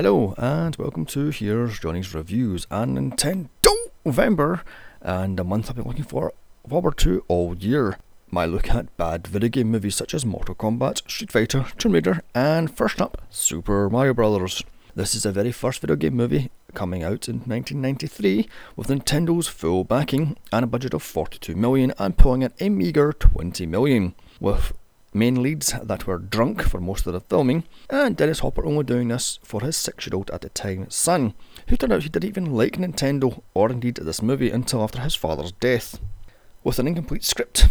Hello, and welcome to Here's Johnny's Reviews and Nintendo November, and a month I've been looking for forward to all year. My look at bad video game movies such as Mortal Kombat, Street Fighter, Tomb Raider, and first up, Super Mario Bros. This is the very first video game movie coming out in 1993 with Nintendo's full backing and a budget of 42 million and pulling in a meager 20 million, with main leads that were drunk for most of the filming, and Dennis Hopper only doing this for his six year old at the time son, who turned out he didn't even like Nintendo or indeed this movie until after his father's death. With an incomplete script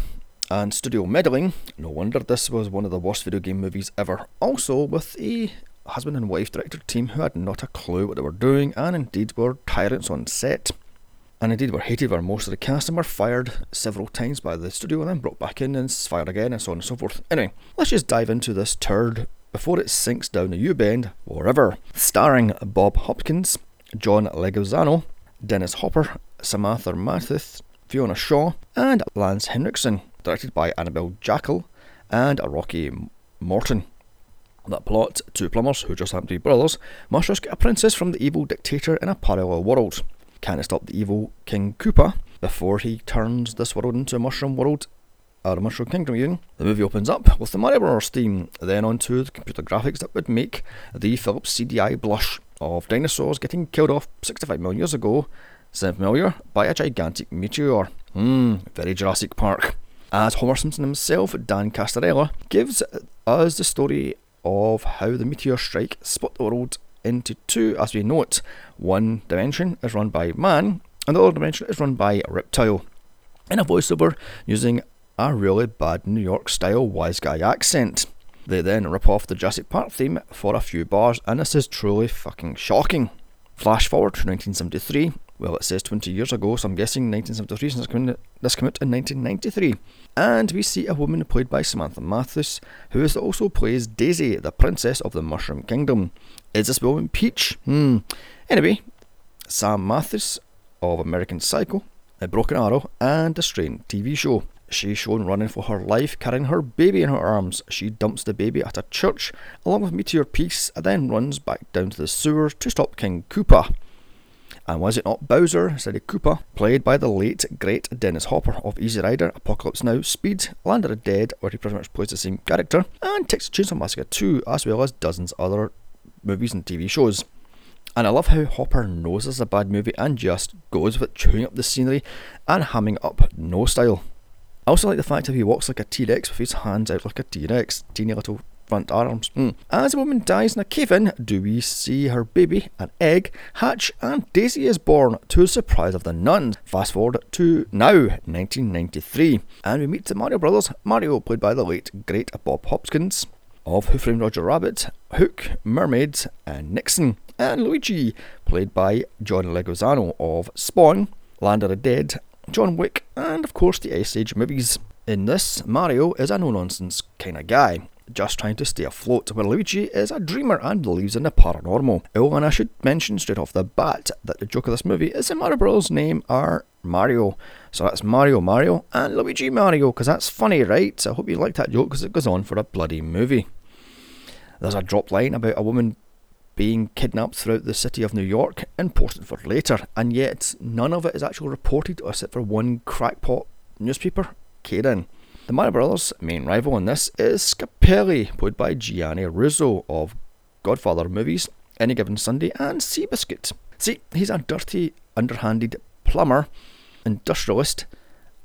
and studio meddling, no wonder this was one of the worst video game movies ever. Also, with a husband and wife director team who had not a clue what they were doing and indeed were tyrants on set. And indeed were hated by most of the cast and were fired several times by the studio and then brought back in and fired again and so on and so forth. Anyway, let's just dive into this turd before it sinks down a U-bend or wherever. Starring Bob Hopkins, John Leguizamo, Dennis Hopper, Samantha Mathis, Fiona Shaw, and Lance Henriksen. Directed by Annabel Jankel and Rocky Morton. That plot, two plumbers, who just happen to be brothers, must rescue a princess from the evil dictator in a parallel world. Can it stop the evil King Koopa before he turns this world into a mushroom world or a mushroom kingdom even? The movie opens up with the Mario Bros theme, then onto the computer graphics that would make the Philips CDI blush of dinosaurs getting killed off 65 million years ago, sound familiar, by a gigantic meteor. Hmm, very Jurassic Park. As Homer Simpson himself, Dan Castarella, gives us the story of how the meteor strike split the world into two as we know it. One dimension is run by man, and the other dimension is run by reptile. In a voiceover using a really bad New York style wise guy accent. They then rip off the Jurassic Park theme for a few bars, and this is truly fucking shocking. Flash forward to 1973. Well, it says 20 years ago, so I'm guessing 1973 since this came out in 1993. And we see a woman played by Samantha Mathis, who also plays Daisy, the princess of the Mushroom Kingdom. Is this woman Peach? Hmm. Anyway, Sam Mathis of American Psycho, A Broken Arrow, and the Strain TV show. She's shown running for her life, carrying her baby in her arms. She dumps the baby at a church, along with Meteor Piece, and then runs back down to the sewers to stop King Koopa. And was it not Bowser, said Koopa, played by the late, great Dennis Hopper of Easy Rider, Apocalypse Now, Speed, Land of the Dead, where he pretty much plays the same character, and Texas Chainsaw Massacre 2, as well as dozens other movies and TV shows. And I love how Hopper knows it's a bad movie and just goes with it chewing up the scenery and hamming up no style. I also like the fact that he walks like a T-Rex with his hands out like a T-Rex, teeny little front arms. Mm. As a woman dies in a cave-in, do we see her baby, an egg, hatch, and Daisy is born to the surprise of the nuns. Fast forward to now, 1993, and we meet the Mario brothers, Mario played by the late great Bob Hopkins, of Who Framed Roger Rabbit, Hook, Mermaids, and Nixon, and Luigi, played by John Leguizamo of Spawn, Land of the Dead, John Wick, and of course the Ice Age movies. In this, Mario is a no nonsense kind of guy, just trying to stay afloat, where Luigi is a dreamer and believes in the paranormal. Oh, and I should mention straight off the bat that the joke of this movie is that Mario Bros' name are Mario. So that's Mario Mario and Luigi Mario, because that's funny, right? I hope you like that joke because it goes on for a bloody movie. There's a drop line about a woman being kidnapped throughout the city of New York, important for later, and yet none of it is actually reported except for one crackpot newspaper, Karen. The Mario Brothers' main rival in this is Scapelli, played by Gianni Russo of Godfather movies, Any Given Sunday, and Seabiscuit. See, he's a dirty, underhanded plumber, industrialist,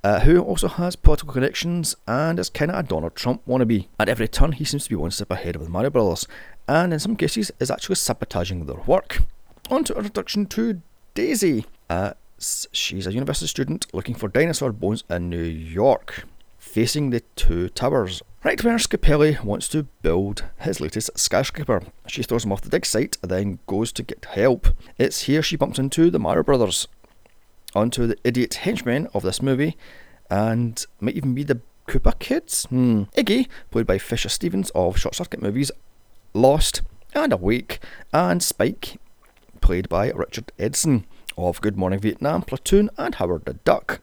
uh, who also has political connections and is kind of a Donald Trump wannabe. At every turn, he seems to be one step ahead of the Mario Brothers, and in some cases is actually sabotaging their work. On to introduction to Daisy. Uh, she's a university student looking for dinosaur bones in New York, facing the two towers. Right where Scapelli wants to build his latest skyscraper. She throws him off the dig site then goes to get help. It's here she bumps into the Mario brothers, onto the idiot henchmen of this movie, and might even be the Koopa kids? Hmm. Iggy, played by Fisher Stevens of Short Circuit movies, Lost, and Awake, and Spike, played by Richard Edson of Good Morning Vietnam, Platoon, and Howard the Duck.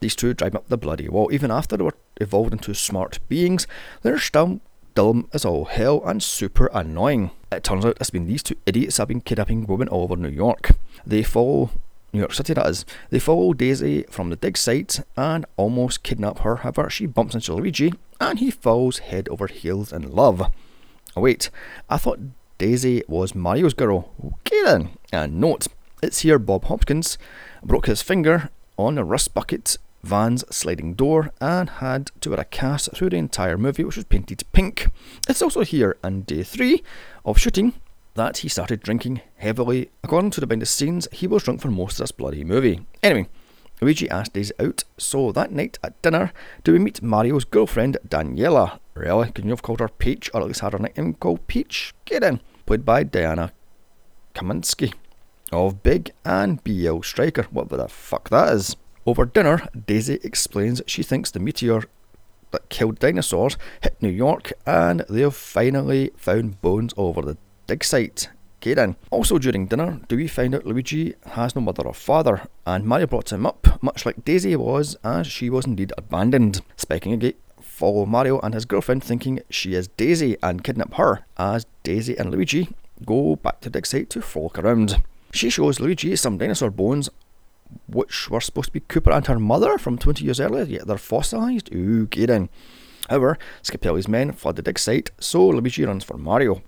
These two drive up the bloody wall. Even after they were evolved into smart beings, they're still dumb as all hell and super annoying. It turns out it's been these two idiots have been kidnapping women all over New York. They follow New York City, that is. They follow Daisy from the dig site and almost kidnap her. However, she bumps into Luigi and he falls head over heels in love. Oh, wait, I thought Daisy was Mario's girl. Okay then. And note, it's here Bob Hopkins broke his finger on a rust bucket Van's sliding door and had to wear a cast through the entire movie, which was painted pink. It's also here on day three of shooting that he started drinking heavily. According to the behind the scenes, he was drunk for most of this bloody movie. Anyway, Luigi asked Daisy out, so that night at dinner, do we meet Mario's girlfriend, Daniela? Really? Couldn't you have called her Peach, or at least had her nickname called Peach? Get in. Played by Diana Kaminsky of Big and BL Stryker, whatever the fuck that is. Over dinner, Daisy explains she thinks the meteor that killed dinosaurs hit New York and they have finally found bones over the dig site. Okay then. Also during dinner, do we find out Luigi has no mother or father, and Mario brought him up, much like Daisy was, as she was indeed abandoned. Spike and Iggy follow Mario and his girlfriend thinking she is Daisy and kidnap her, as Daisy and Luigi go back to dig site to frolic around. She shows Luigi some dinosaur bones which were supposed to be Cooper and her mother from 20 years earlier, yet they're fossilised. Ooh, in. However, Scapelli's men flood the dig site, so Luigi runs for Mario.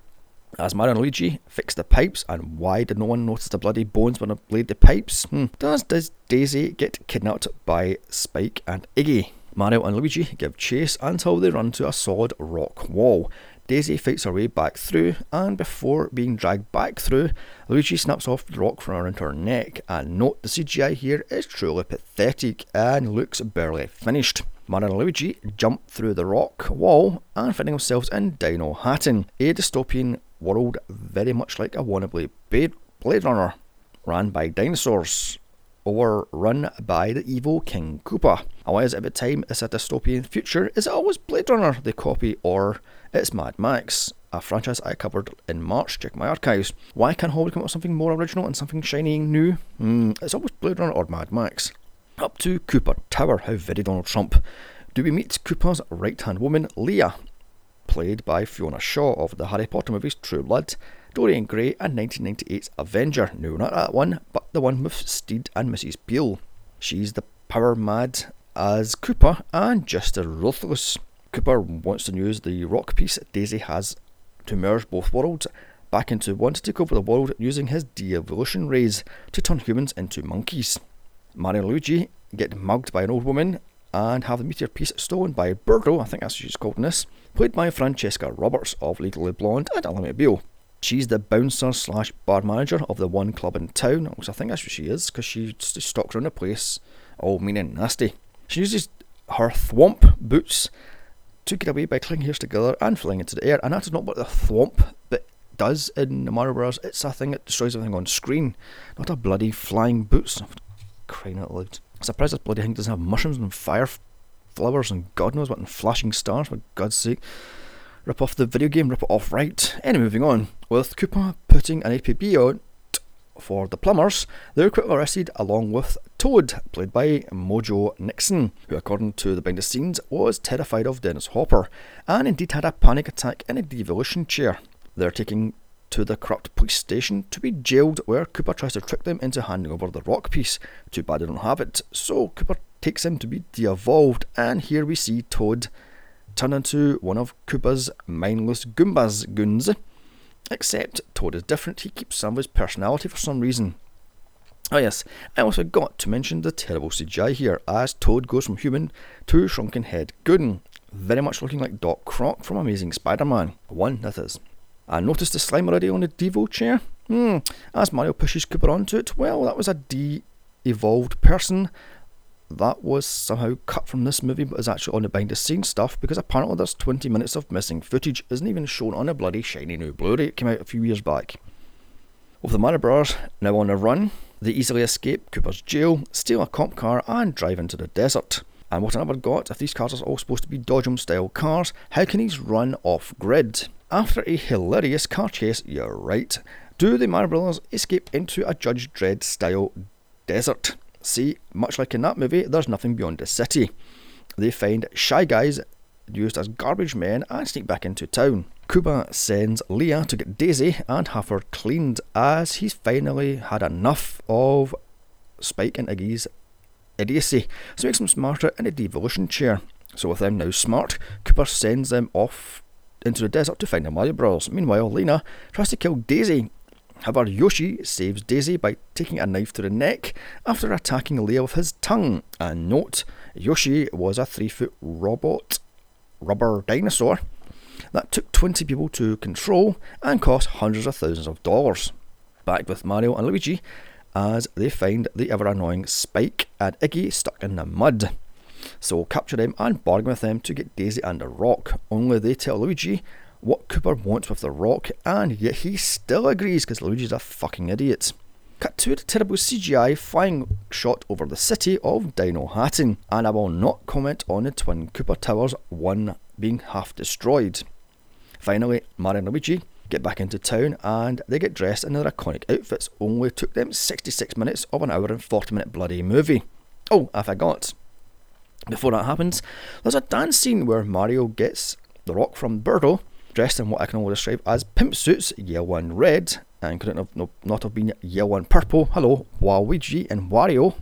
As Mario and Luigi fix the pipes, and why did no one notice the bloody bones when I laid the pipes? Hmm. Does, does Daisy get kidnapped by Spike and Iggy? Mario and Luigi give chase until they run to a solid rock wall. Daisy fights her way back through, and before being dragged back through, Luigi snaps off the rock from around her neck. And note the CGI here is truly pathetic and looks barely finished. Mario and Luigi jump through the rock wall and find themselves in Dinohattan, a dystopian world very much like a wannabe Blade Runner, ran by dinosaurs overrun by the evil King Koopa. Otherwise, at the time it's a dystopian future, is it always Blade Runner they copy, or it's Mad Max? A franchise I covered in March, check my archives. Why can't Hollywood come up with something more original and something shiny and new? Mm, it's always Blade Runner or Mad Max. Up to Koopa Tower, how very Donald Trump. Do we meet Koopa's right hand woman, Leah, played by Fiona Shaw of the Harry Potter movies True Blood, Dorian Gray, and 1998's Avenger. No, not that one, but the one with Steed and Mrs. Peel. She's the power mad as Koopa and just as ruthless. Koopa wants to use the rock piece Daisy has to merge both worlds back into one to take over the world using his de-evolution rays to turn humans into monkeys. Mario and Luigi get mugged by an old woman and have the meteor piece stolen by Birdo, I think that's what she's called in this, played by Francesca Roberts of Legally Blonde and Ally McBeal. She's the bouncer slash bar manager of the one club in town, which I think that's what she is, because she stalks around the place, all mean and nasty. She uses her thwomp boots to get away by clinging heels together and flying into the air, and that is not what the thwomp bit does in the Mario Bros. It's a thing that destroys everything on screen, not a bloody flying boots. I'm crying out loud. I'm surprised this bloody thing doesn't have mushrooms and fire flowers and God knows what and flashing stars, for God's sake. Rip off the video game, rip it off right. Anyway, moving on. With Koopa putting an APB out for the plumbers, they were quickly arrested along with Toad, played by Mojo Nixon, who, according to the behind the scenes, was terrified of Dennis Hopper and indeed had a panic attack in a devolution chair. They're taking to the corrupt police station to be jailed, where Koopa tries to trick them into handing over the rock piece. Too bad they don't have it, so Koopa takes him to be de evolved, and here we see Toad turn into one of Koopa's mindless Goombas goons. Except Toad is different, he keeps some of his personality for some reason. Oh yes, I also forgot to mention the terrible CGI here, as Toad goes from human to shrunken head goon, very much looking like Doc Croc from Amazing Spider-Man. One, that is. I noticed the slime already on the Devo chair. Hmm, as Mario pushes Koopa onto it, well, that was a de-evolved person that was somehow cut from this movie but is actually on the behind the scenes stuff because apparently there's 20 minutes of missing footage isn't even shown on a bloody shiny new Blu-ray it came out a few years back. With the Mario Bros now on the run, they easily escape Koopa's jail, steal a cop car and drive into the desert. And what I got, if these cars are all supposed to be Dodgem style cars, how can these run off grid? After a hilarious car chase, you're right, do the Mario Brothers escape into a Judge Dredd style desert? See, much like in that movie, there's nothing beyond the city. They find Shy Guys used as garbage men and sneak back into town. Koopa sends Leah to get Daisy and have her cleaned as he's finally had enough of Spike and Iggy's idiocy, so makes them smarter in a devolution chair. So with them now smart, Koopa sends them off into the desert to find the Mario Brothers. Meanwhile, Lena tries to kill Daisy. However, Yoshi saves Daisy by taking a knife to the neck after attacking Leah with his tongue. And note, Yoshi was a three foot robot rubber dinosaur that took 20 people to control and cost hundreds of thousands of dollars. Back with Mario and Luigi as they find the ever annoying Spike and Iggy stuck in the mud. So capture them and bargain with them to get Daisy and the rock. Only they tell Luigi what Koopa wants with the rock, and yet he still agrees because Luigi's a fucking idiot. Cut to a terrible CGI flying shot over the city of Dinohattan, and I will not comment on the Twin Koopa Towers, one being half destroyed. Finally, Mario and Luigi get back into town and they get dressed in their iconic outfits. Only took them 66 minutes of an hour and 40 minute bloody movie. Oh, I forgot. Before that happens, there's a dance scene where Mario gets the rock from Birdo, dressed in what I can only describe as pimp suits, yellow and red, and couldn't have no, not have been yellow and purple. Hello, Waluigi and Wario.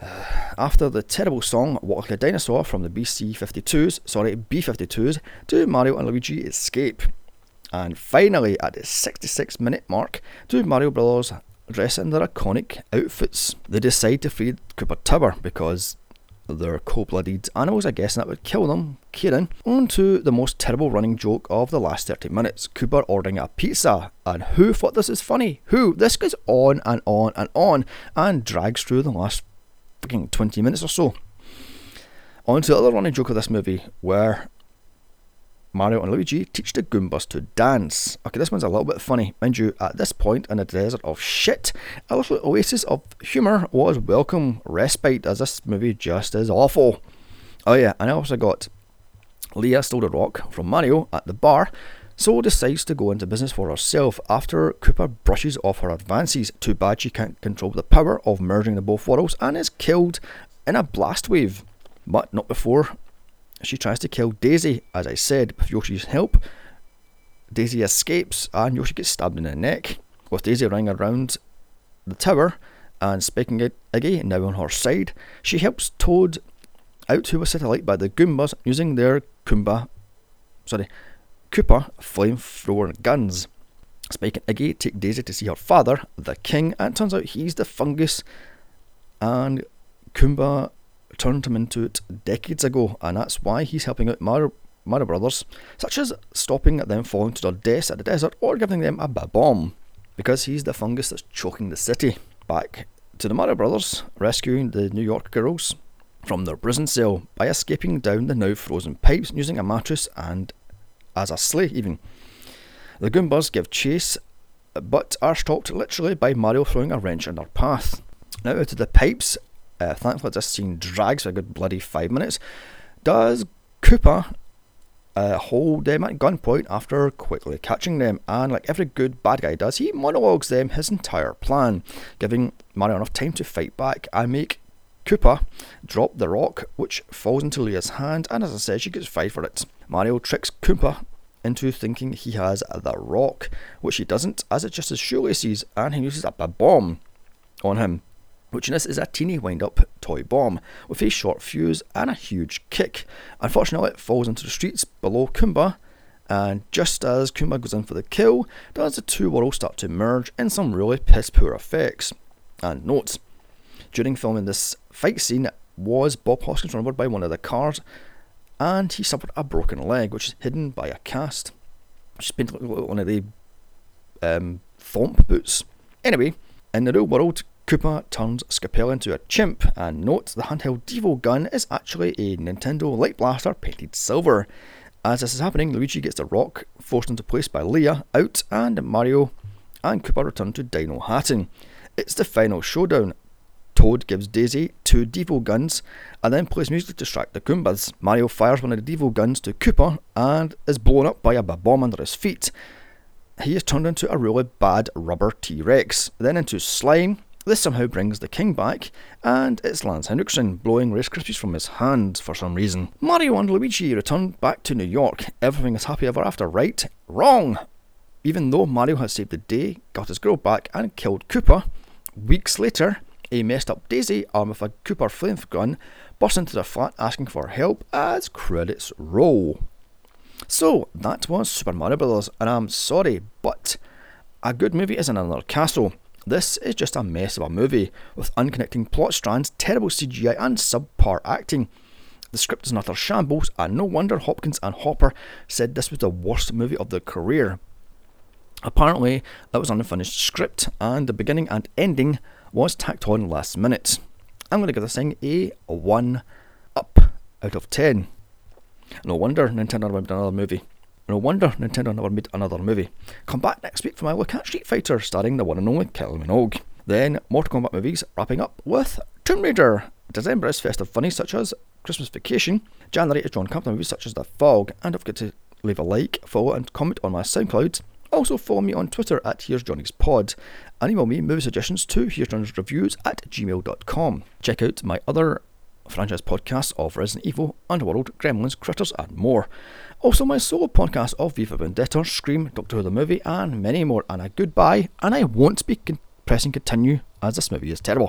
After the terrible song Walk Like a Dinosaur from the BC 52s, sorry, B 52s, do Mario and Luigi escape. And finally, at the 66 minute mark, do Mario Brothers dress in their iconic outfits. They decide to feed Koopa Tower because they're cold-blooded animals, I guess, and that would kill them. Kieran, on to the most terrible running joke of the last 30 minutes. Koopa ordering a pizza. And who thought this is funny? Who? This goes on and on and on and drags through the last fucking 20 minutes or so. On to the other running joke of this movie, where Mario and Luigi teach the Goombas to dance. Okay, this one's a little bit funny. Mind you, at this point in a desert of shit, a little oasis of humour was welcome respite as this movie just is awful. Oh yeah, and I also got Leah stole the rock from Mario at the bar, so decides to go into business for herself after Koopa brushes off her advances. Too bad she can't control the power of merging the both worlds and is killed in a blast wave. But not before she tries to kill Daisy, as I said, with Yoshi's help. Daisy escapes and Yoshi gets stabbed in the neck, with Daisy running around the tower and spiking it again, now on her side. She helps Toad out was set alight by the Goombas using their Kumba, sorry, Koopa flamethrower guns. Spike and Iggy take Daisy to see her father, the king, and turns out he's the fungus and Kumba turned him into it decades ago, and that's why he's helping out Mario, Mario Brothers, such as stopping them falling to their deaths at the desert or giving them a bomb, because he's the fungus that's choking the city. Back to the Mario Brothers, rescuing the New York girls from their prison cell by escaping down the now frozen pipes using a mattress and as a sleigh, even. The Goombas give chase, but are stopped literally by Mario throwing a wrench in their path. Now, out of the pipes, uh, thankfully this scene drags for a good bloody five minutes, does Koopa uh, hold them at gunpoint after quickly catching them, and like every good bad guy does, he monologues them his entire plan, giving Mario enough time to fight back and make Koopa drop the rock, which falls into Leah's hand, and as I said, she gets fired for it. Mario tricks Koopa into thinking he has the rock, which he doesn't, as it just as surely sees, and he uses up a bomb on him which in this is a teeny wind up toy bomb with a short fuse and a huge kick. Unfortunately, it falls into the streets below Kumba, and just as Kumba goes in for the kill, does the two worlds start to merge in some really piss poor effects. And note, during filming this fight scene, was Bob Hoskins run over by one of the cars, and he suffered a broken leg, which is hidden by a cast, which is painted like one of the um, thwomp boots. Anyway, in the real world, Koopa turns Scapelli into a chimp and notes the handheld Devo gun is actually a Nintendo Light Blaster painted silver. As this is happening, Luigi gets the rock forced into place by Leah out, and Mario and Koopa return to Dinohattan. It's the final showdown. Toad gives Daisy two Devo guns and then plays music to distract the Goombas. Mario fires one of the Devo guns to Koopa and is blown up by a bomb under his feet. He is turned into a really bad rubber T Rex, then into slime, This somehow brings the king back, and it's Lance Henriksen blowing Rice Krispies from his hand for some reason. Mario and Luigi return back to New York. Everything is happy ever after, right? Wrong! Even though Mario has saved the day, got his girl back, and killed Koopa, weeks later, a messed up Daisy, armed with a Koopa flame gun, bursts into the flat asking for help as credits roll. So, that was Super Mario Bros., and I'm sorry, but a good movie isn't another castle. This is just a mess of a movie, with unconnecting plot strands, terrible CGI, and subpar acting. The script is an utter shambles, and no wonder Hopkins and Hopper said this was the worst movie of their career. Apparently, that was an unfinished script, and the beginning and ending was tacked on last minute. I'm going to give this thing a 1 up out of 10. No wonder Nintendo made another movie. No wonder Nintendo never made another movie. Come back next week for my look at Street Fighter, starring the one and only Kylie Minogue. Then Mortal Kombat movies, wrapping up with Tomb Raider. December is festive funny such as Christmas Vacation. January is John Carpenter movies such as The Fog. And don't forget to leave a like, follow, and comment on my SoundCloud. Also follow me on Twitter at Here's Johnny's Pod and email me movie suggestions to Here's Johnny's Reviews at gmail.com. Check out my other franchise podcasts of Resident Evil, Underworld, Gremlins, Critters, and more. Also, my solo podcast of Viva Vendetta, Scream, Doctor Who the Movie, and many more. And a goodbye, and I won't be con- pressing continue as this movie is terrible.